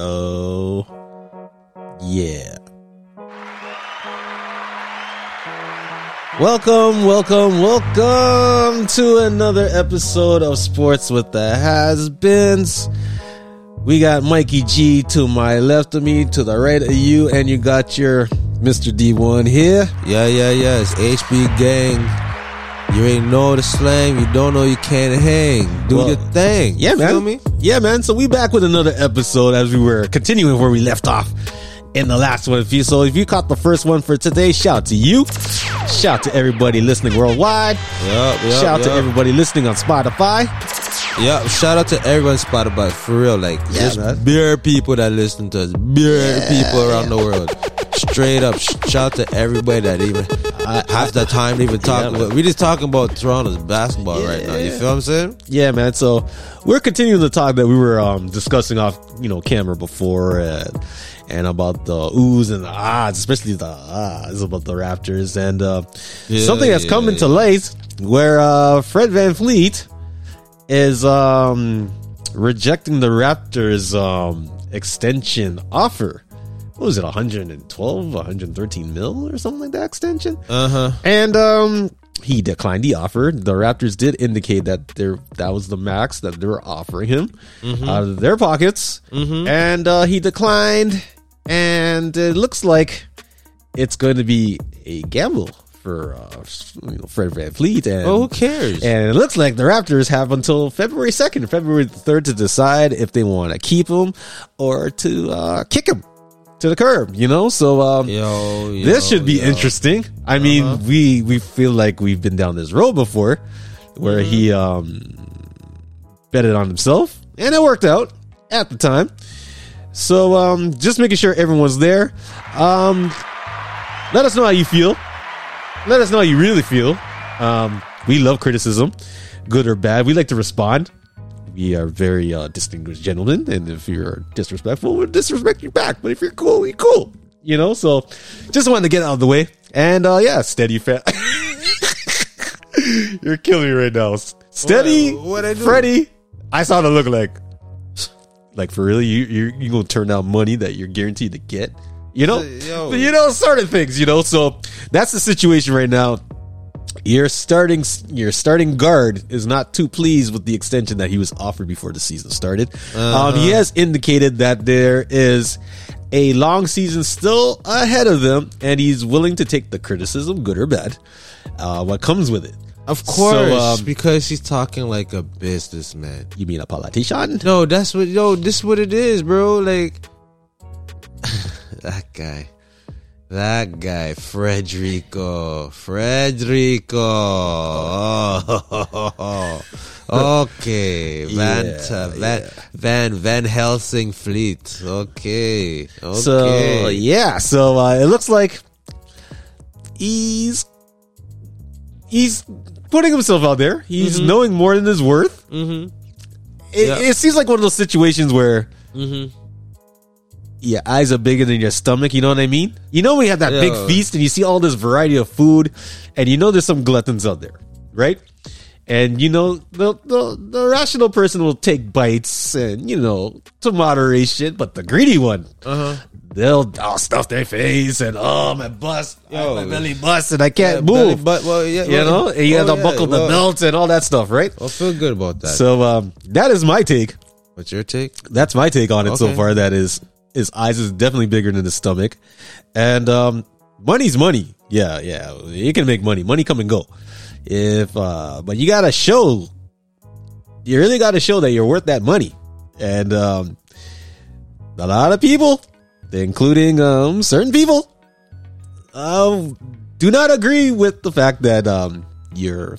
Oh, yeah. Welcome, welcome, welcome to another episode of Sports with the Has Beens. We got Mikey G to my left of me, to the right of you, and you got your Mr. D1 here. Yeah, yeah, yeah. It's HB Gang. You ain't know the slang. You don't know you can't hang. Do Well, your thing. Yeah, You man. Feel me? Yeah, man. So we back with another episode as we were continuing where we left off in the last one. If you so if you caught the first one for today, shout out to you. Shout out to everybody listening worldwide. Yup, yup, shout out to everybody listening on Spotify. Yeah, shout out to everyone on Spotify for real. Like, Yeah, man. bare people that listen to us, beer Yeah, people around the world. Straight up, shout out to everybody that even has the time to even talk Yeah. We just talking about Toronto's basketball right now. You feel what I'm saying? Yeah, man. So we're continuing the talk that we were um, discussing off, you know, camera before, and and about the oohs and the ahs, especially the ahs about the Raptors, and uh, Yeah, something that's yeah, come into yeah. light where uh, Fred VanVleet is um, rejecting the Raptors' um, extension offer. What was it, 112, 113 mil or something like that extension? Uh huh. And um he declined the offer. The Raptors did indicate that there that was the max that they were offering him out of their pockets. And uh he declined and it looks like it's going to be a gamble for uh you know, Fred VanVleet and Oh, who cares? and it looks like the Raptors have until February 2nd, February 3rd to decide if they want to keep him or to uh, kick him to the curb, you know? So, um, Yo, yo, this should be yo. interesting. I mean, we, we feel like we've been down this road before where he, um, betted on himself and it worked out at the time. So, um, just making sure everyone's there. Um, let us know how you feel. Let us know how you really feel. Um, we love criticism, good or bad. We like to respond. We are very uh, distinguished gentlemen, and if you're disrespectful, we'll disrespect you back. But if you're cool, we cool. You know, so just wanted to get out of the way. And uh yeah, steady fat. you're killing me right now. Steady, What- what I do? Freddie. I saw the look like, like for really, you you you gonna turn down money that you're guaranteed to get. You know, Yo. you know, certain things. You know, so that's the situation right now. Your starting your starting guard is not too pleased with the extension that he was offered before the season started. Um, he has indicated that there is a long season still ahead of them, and he's willing to take the criticism, good or bad, uh, what comes with it. Of course, So, um, because he's talking like a businessman. You mean a politician? No, that's what yo, this is what it is, bro. Like that guy. That guy, Frederico. Frederico. Oh, okay. Van, Yeah, Van, Van, Van Helsing Fleet. Okay. Okay. So yeah, so uh, it looks like he's he's putting himself out there. He's knowing more than his worth. Mm-hmm. It, Yeah. it seems like one of those situations where Mm-hmm. Your eyes are bigger than your stomach. You know what I mean? You know we have that big feast and you see all this variety of food, and you know there's some gluttons out there, right? And you know the, the the rational person will take bites and you know to moderation, but the greedy one, Uh-huh. they'll all stuff their face and oh my bust, Yo. my belly bust, and I can't Belly move. But, well, yeah, you well, know, and you oh, have to yeah, buckle the belt and all that stuff, right? I feel good about that. So um, that is my take. What's your take? That's my take on it so far. That is his eyes is definitely bigger than his stomach, and um, money's money. Yeah, yeah, you can make money. Money come and go. If uh, but you gotta show. You really gotta show that you're worth that money, and um, a lot of people, including um certain people, um, do not agree with the fact that um you're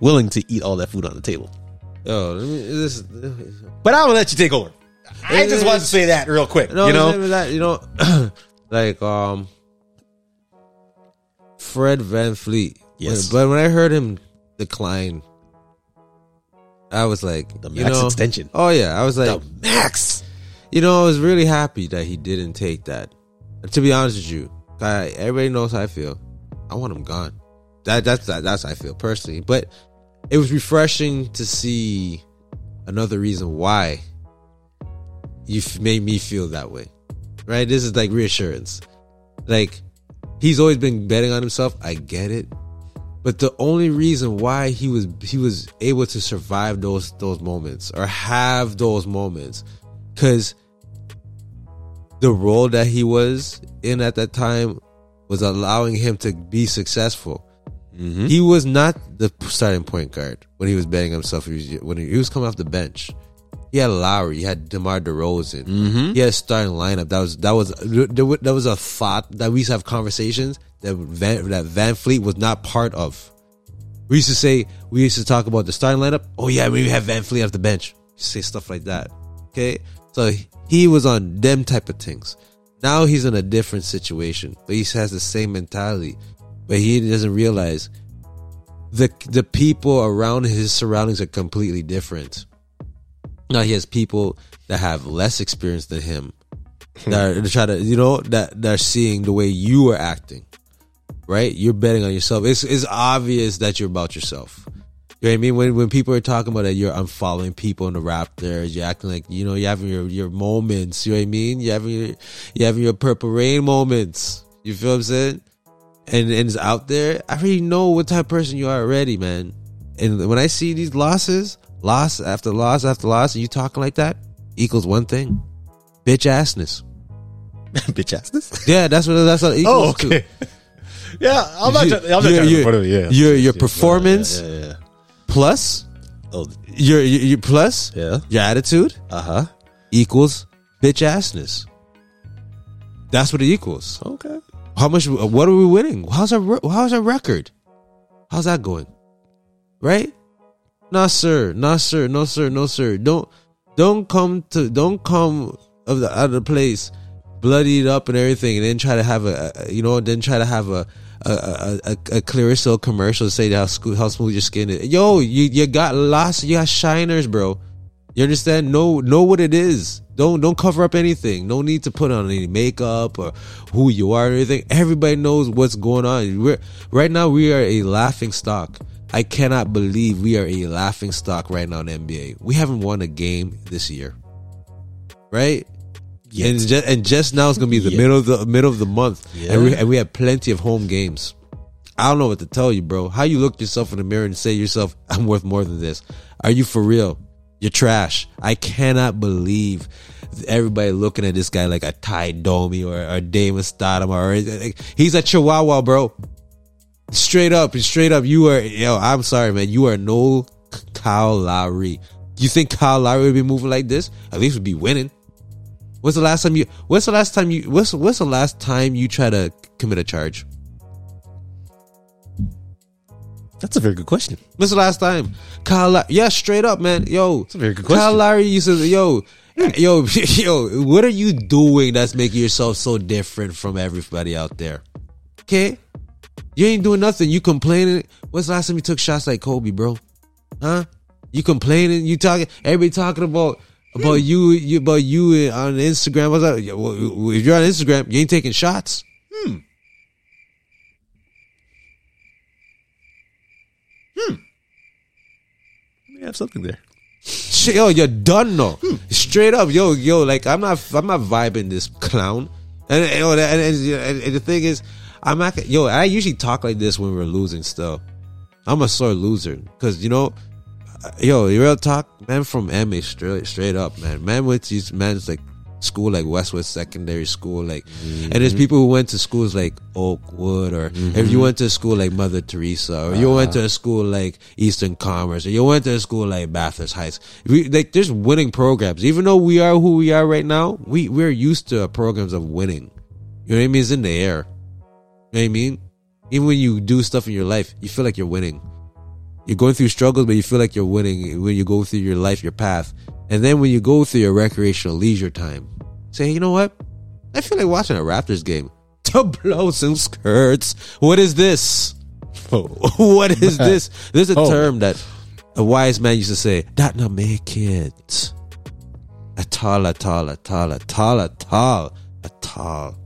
willing to eat all that food on the table. Me, this, But I'm gonna let you take over. I just wanted to say that real quick. No, you know, that, you know, like um, Fred VanVleet. Yes. But when I heard him decline, I was like, the you max know, extension. Oh yeah, I was like, the max. you know, I was really happy that he didn't take that. And to be honest with you, I, everybody knows how I feel. I want him gone. That that's that, that's how I feel personally. But it was refreshing to see another reason why you f- made me feel that way, right? This is like reassurance. Like he's always been betting on himself. I get it, but the only reason why he was he was able to survive those those moments or have those moments, because the role that he was in at that time was allowing him to be successful. Mm-hmm. He was not the starting point guard when he was betting on himself. He was, when he, he was coming off the bench, he had Lowry, he had DeMar DeRozan, Mm-hmm. he had a starting lineup. That was that was that was a thought that we used to have conversations that Van, that VanVleet was not part of. We used to say we used to talk about the starting lineup. Oh yeah, we have VanVleet off the bench. Say stuff like that. Okay, so he was on them type of things. Now he's in a different situation, but he has the same mentality. But he doesn't realize the the people around his surroundings are completely different. Now he has people that have less experience than him that are try to you know that they're seeing the way you are acting. Right? You're betting on yourself. It's it's obvious that you're about yourself. You know what I mean? When when people are talking about that you're unfollowing people in the Raptors, you're acting like you know you're having your your moments. You know what I mean? You're having your you're having your purple rain moments. You feel what I'm saying? And and it's out there. I already know what type of person you are already, man. And when I see these losses, loss after loss after loss, and you talking like that, equals one thing: bitch assness. Bitch assness. Yeah, that's what that's what it equals Oh, okay. to. Yeah, I'm not. You- I'm not your- your- make fun of it, Yeah, your- your performance- Yeah, yeah, yeah. Plus Oh, your your, your plus yeah. your attitude Uh huh. equals bitch assness. That's what it equals. Okay. How much? What are we winning? How's our How's our record? How's that going? Right? Nah, sir. Nah, sir. No, sir. No, sir. Don't don't come to don't come of the out of the place bloodied up and everything, and then try to have a, you know then try to have a a a, a, a commercial to say how sco- how smooth your skin is. Yo, you you got lost. You got shiners, bro. You understand? Know know what it is. Don't don't cover up anything. No need to put on any makeup or who you are or anything. Everybody knows what's going on. We're right now we are a laughing stock. I cannot believe we are a laughing stock right now in the NBA. We haven't won a game this year. Right? Yet. And just, and just now it's gonna be the Yet. middle of the middle of the month. And we Yeah. and we have plenty of home games. I don't know what to tell you, bro. How you look yourself in the mirror and say to yourself, I'm worth more than this. Are you for real? You're trash. I cannot believe everybody looking at this guy like a Tie Domi or, or Damon Stoudemire. Or, like, he's a chihuahua, bro. Straight up, and straight up, you are, yo, I'm sorry, man. You are no Kyle Lowry. You think Kyle Lowry would be moving like this? At least would be winning. What's the last time you? What's the last time you? What's what's the last time you try to commit a charge? That's a very good question. When's the last time? Kyle, La- yeah, straight up, man. Yo, That's a very good question. Kyle. Lowry used to, yo, hmm. yo, yo. What are you doing that's making yourself so different from everybody out there? Okay, you ain't doing nothing. You complaining. When's the last time you took shots like Kobe, bro? Huh? You complaining? You talking? Everybody talking about about you, you about you on Instagram. What's that? Well, If you're on Instagram, you ain't taking shots. Hmm. Hmm. We have something there. Shit, yo, you're done no. Straight up, yo, yo, like I'm not, I'm not vibing this clown. And and, and, and, and the thing is, I'm not, yo, I usually talk like this when we're losing. Still, I'm a sore loser because you know, uh, yo, you real talk, man. From MA, straight, straight up, man. Man went to these man's like school like Westwood Secondary School, like, and there's mm-hmm. people who went to schools like Oakwood, or if you mm-hmm. went to a school like Mother Teresa, or you went to a ah. school like Eastern Commerce, or you went to a school like Bathurst Heights. We, like, there's winning programs. Even though we are who we are right now, we we're used to programs of winning. You know what I mean? It's in the air. You know what I mean? Even when you do stuff in your life, you feel like you're winning. You're going through struggles, but you feel like you're winning when you go through your life, your path. And then when you go through your recreational leisure time, say, you know what? I feel like watching a Raptors game to blow some skirts. What is this? what is this? There's a Oh. term that a wise man used to say, that not make it. Atal, atal, atal, atal, atal, atal.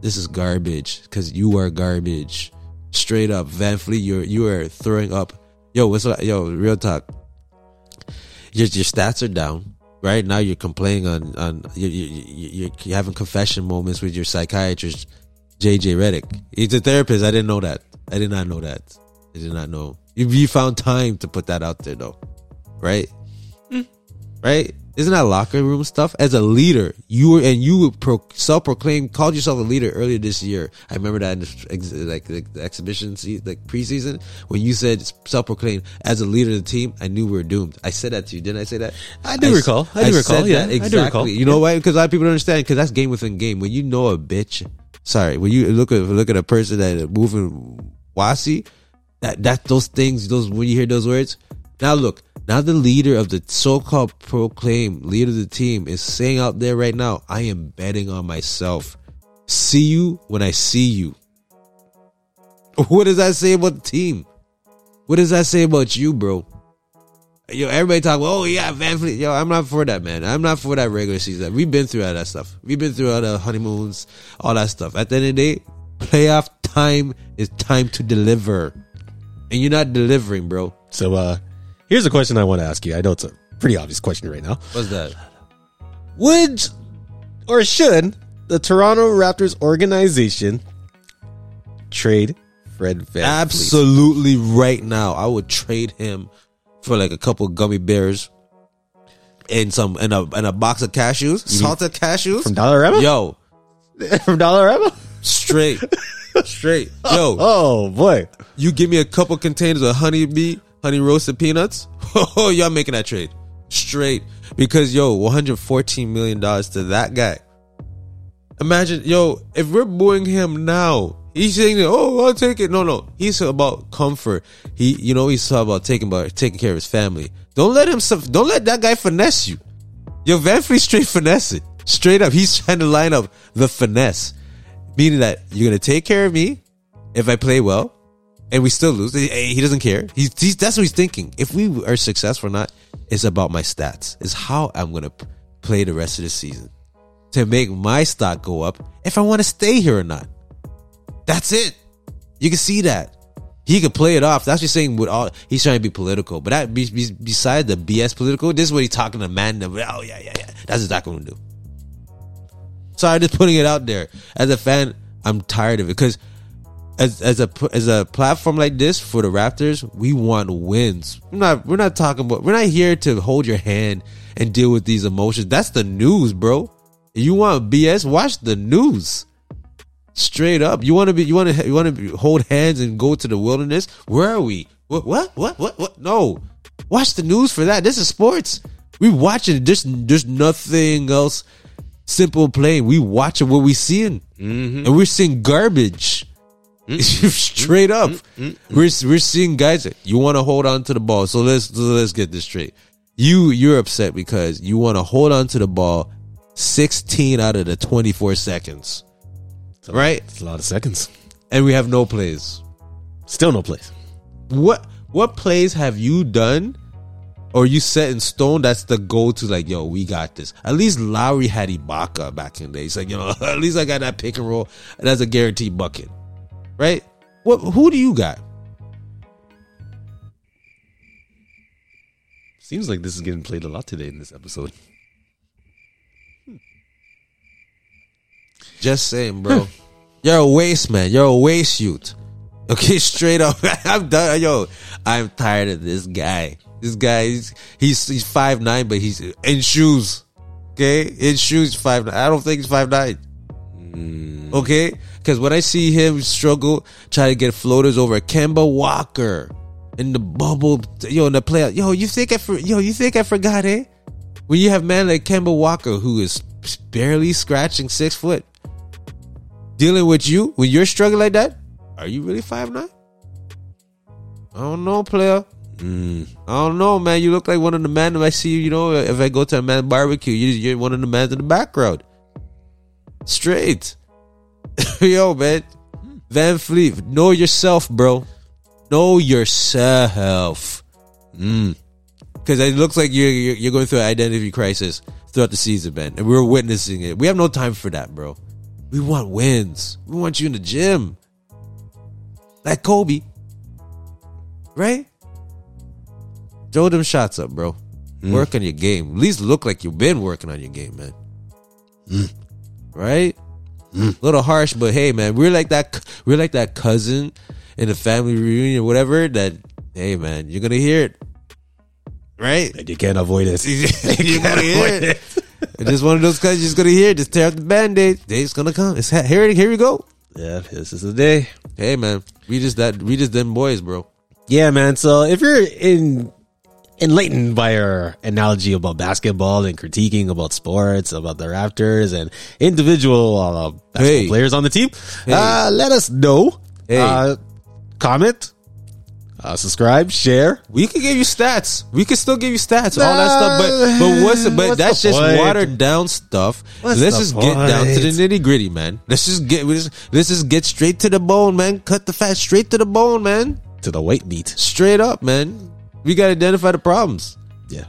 This is garbage because you are garbage. Straight up, VanVleet, you're you are throwing up. Yo, what's up? Yo, real talk. Your your stats are down. right now you're complaining on on you you you're having confession moments with your psychiatrist JJ Redick. He's a therapist. I didn't know that. I did not know that. I did not know. If you found time to put that out there though, right? Mm. Right? Isn't that locker room stuff? As a leader, you were and you pro, self-proclaimed called yourself a leader earlier this year. I remember that in the, ex- like the, the exhibition, se- like preseason, when you said self-proclaimed as a leader of the team. I knew we were doomed. I said that to you, didn't I say that? I do s- recall. I do recall, said yeah. that I do exactly. recall. You know why? Because a lot of people don't understand. Because that's game within game. When you know a bitch, sorry, when you look at look at a person that moving wasi, that that those things, those when you hear those words. Now look, now the leader of the so-called proclaimed leader of the team is saying out there right now, I am betting on myself. See you when I see you. What does that say about the team? What does that say about you, bro? Yo, everybody talk. Oh yeah, VanVleet. Yo, I'm not for that, man. I'm not for that regular season. We've been through all that stuff. We've been through all the honeymoons, all that stuff. At the end of the day, playoff time is time to deliver, and you're not delivering, bro. So uh here's a question I want to ask you. I know it's a pretty obvious question right now. What's that? Would or should the Toronto Raptors organization trade Fred Van? Absolutely, right now, I would trade him for like a couple gummy bears and some and a and a box of cashews, salted cashews from Dollarama? Yo, from Dollarama? straight, straight. Yo, Oh boy. you give me a couple containers of honey bee, honey roasted peanuts. Oh, y'all making that trade straight because yo, one hundred fourteen million dollars to that guy. Imagine, yo, if we're booing him now, he's saying, "Oh, I'll take it." No, no, he's about comfort. He, you know, he's about taking about taking care of his family. Don't let him. Don't let that guy finesse you. Yo, VanVleet straight finesse it. Straight up, he's trying to line up the finesse, meaning that you're gonna take care of me if I play well, and we still lose. He, he doesn't care. He's, he's that's what he's thinking. If we are successful or not, it's about my stats. It's how I'm gonna play the rest of the season to make my stock go up if I want to stay here or not. That's it. You can see that. He could play it off. That's he's saying with all he's trying to be political. But that be, be, beside the BS political, this is what he's talking to man. Oh yeah, yeah, yeah. That's exactly what I'm gonna do. Sorry, just putting it out there. As a fan, I'm tired of it because as as a as a platform like this for the Raptors, we want wins. We're not we're not talking about we're not here to hold your hand and deal with these emotions. That's the news, bro. You want BS, watch the news. Straight up, you want to be you want to you want to hold hands and go to the wilderness. Where are we? What what what what what? No, watch the news for that. This is sports. We watching. There's there's nothing else. Simple playing. We watching what we seeing, mm-hmm. and we're seeing garbage. Mm-hmm. Mm-hmm. straight up, mm-hmm. we're we're seeing guys. that- You want to hold on to the ball, so let's let's get this straight. You you're upset because you want to hold on to the ball 16 out of the 24 seconds, right? It's a lot of seconds. And we have no plays. Still no place. What what plays have you done? Or you set in stone that's the goal to like, yo, we got this. At least Lowry had Ibaka back in the day. He's like, you know, at least I got that pick and roll. And that's a guaranteed bucket. Right? What who do you got? Seems like this is getting played a lot today in this episode. Just saying, bro. You're a waste, man. You're a waste youth. Okay, straight up. I'm done. Yo, I'm tired of this guy. This guy, he's he's, he's five nine, but he's in shoes. Okay, in shoes, five nine. I don't think he's five nine. Mm. Okay, because when I see him struggle, try to get floaters over Kemba Walker in the bubble, yo, in the playoff. Yo, you think I for, yo, you think I forgot, eh? When you have man like Kemba Walker who is barely scratching six foot, dealing with you when you're struggling like that, are you really five nine? I don't know, player. I don't know, man. You look like one of the men. If I see you, you know, if I go to a man barbecue, you're one of the men in the background. Straight. Yo, man. VanVleet, know yourself, bro. Know yourself. Mm. Because it looks like you're, you're going through an identity crisis throughout the season, man, and we're witnessing it. We have no time for that, bro. We want wins. We want you in the gym, like Kobe, right? Throw them shots up, bro. Work on your game. At least look like you've been working on your game, man. Right? A little harsh, but hey, man, we're like that. We're like that cousin in a family reunion, or whatever. That hey, man, you're gonna hear it, right? And you can't avoid it. you're gonna hear it. It's just one of those guys. You're just gonna hear it. Just tear up the band-aid. Day's gonna come. It's here. Here we go. Yeah, this is the day. Hey, man, we just that. We just them boys, bro. Yeah, man. So if you're in enlightened by our analogy about basketball and critiquing about sports, about the Raptors and individual uh, basketball Hey. players on the team, Hey. uh, let us know. Hey. Uh, comment, uh, subscribe, share. We could give you stats. We could still give you stats, all that stuff. But but what's but What's that's just point? watered down stuff. What's let's just get down to the nitty gritty, man. Let's just get let's let's just get straight to the bone, man. Cut the fat straight to the bone, man. To the white meat. Straight up, man. We gotta identify the problems. Yeah.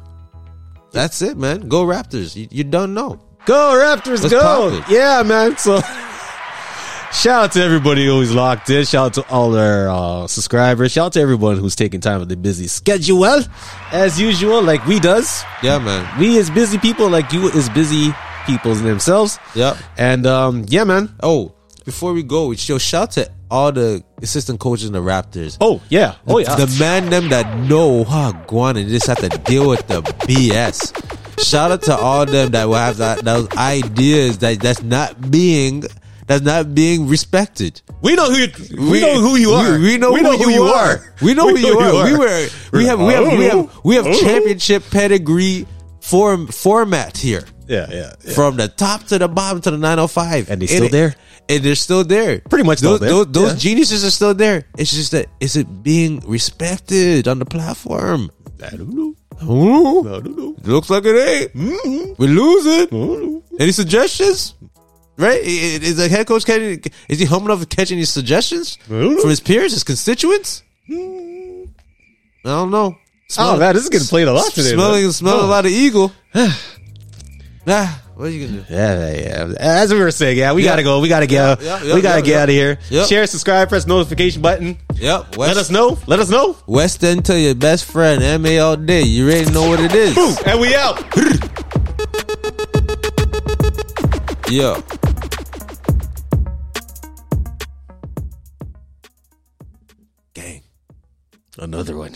That's it, man. Go Raptors. You, you don't know. Go Raptors, Let's go! Yeah, man. So, shout out to everybody who's locked in. Shout out to all our uh, subscribers. Shout out to everyone who's taking time of the busy schedule, as usual, like we does. Yeah, man. We as busy people, like you is busy people themselves. Yeah. And um, yeah, man. Oh, before we go, we yo, shout out to all the assistant coaches in the Raptors. Oh yeah. Oh yeah. The man them that know how go on and just have to deal with the BS. Shout out to all them that will have that those ideas that that's not being that's not being respected. we know who you, we, know who you are. We, we know, who, you are. We know who you are. We were we have we have we have we have oh. championship pedigree form format here. Yeah, yeah. yeah. From the top to the bottom to the 905. And they're still there? And they're still there. Pretty much those, there. Those, those Yeah. geniuses are still there. It's just that is it being respected on the platform? I don't know. I don't know. I don't know. It looks like it ain't. Mm-hmm. We're losing. I don't know. Any suggestions? Right? Is the head coach catching? Is he humble enough to catch any suggestions from his peers, his constituents? Hmm. I don't know. Oh man, this is getting played a lot today. Smelling, smelling Oh. a lot of eagle. ah, what are you gonna do? Yeah, yeah. As we were saying, yeah, we Yeah. gotta go. We gotta get. Yeah, yeah, we gotta get out of here. Share, subscribe, press notification button. Yep. West, Let us know. Let us know. West End to your best friend, MA all day. You already know what it is. Boom, and we out. Yeah. Gang. Another one.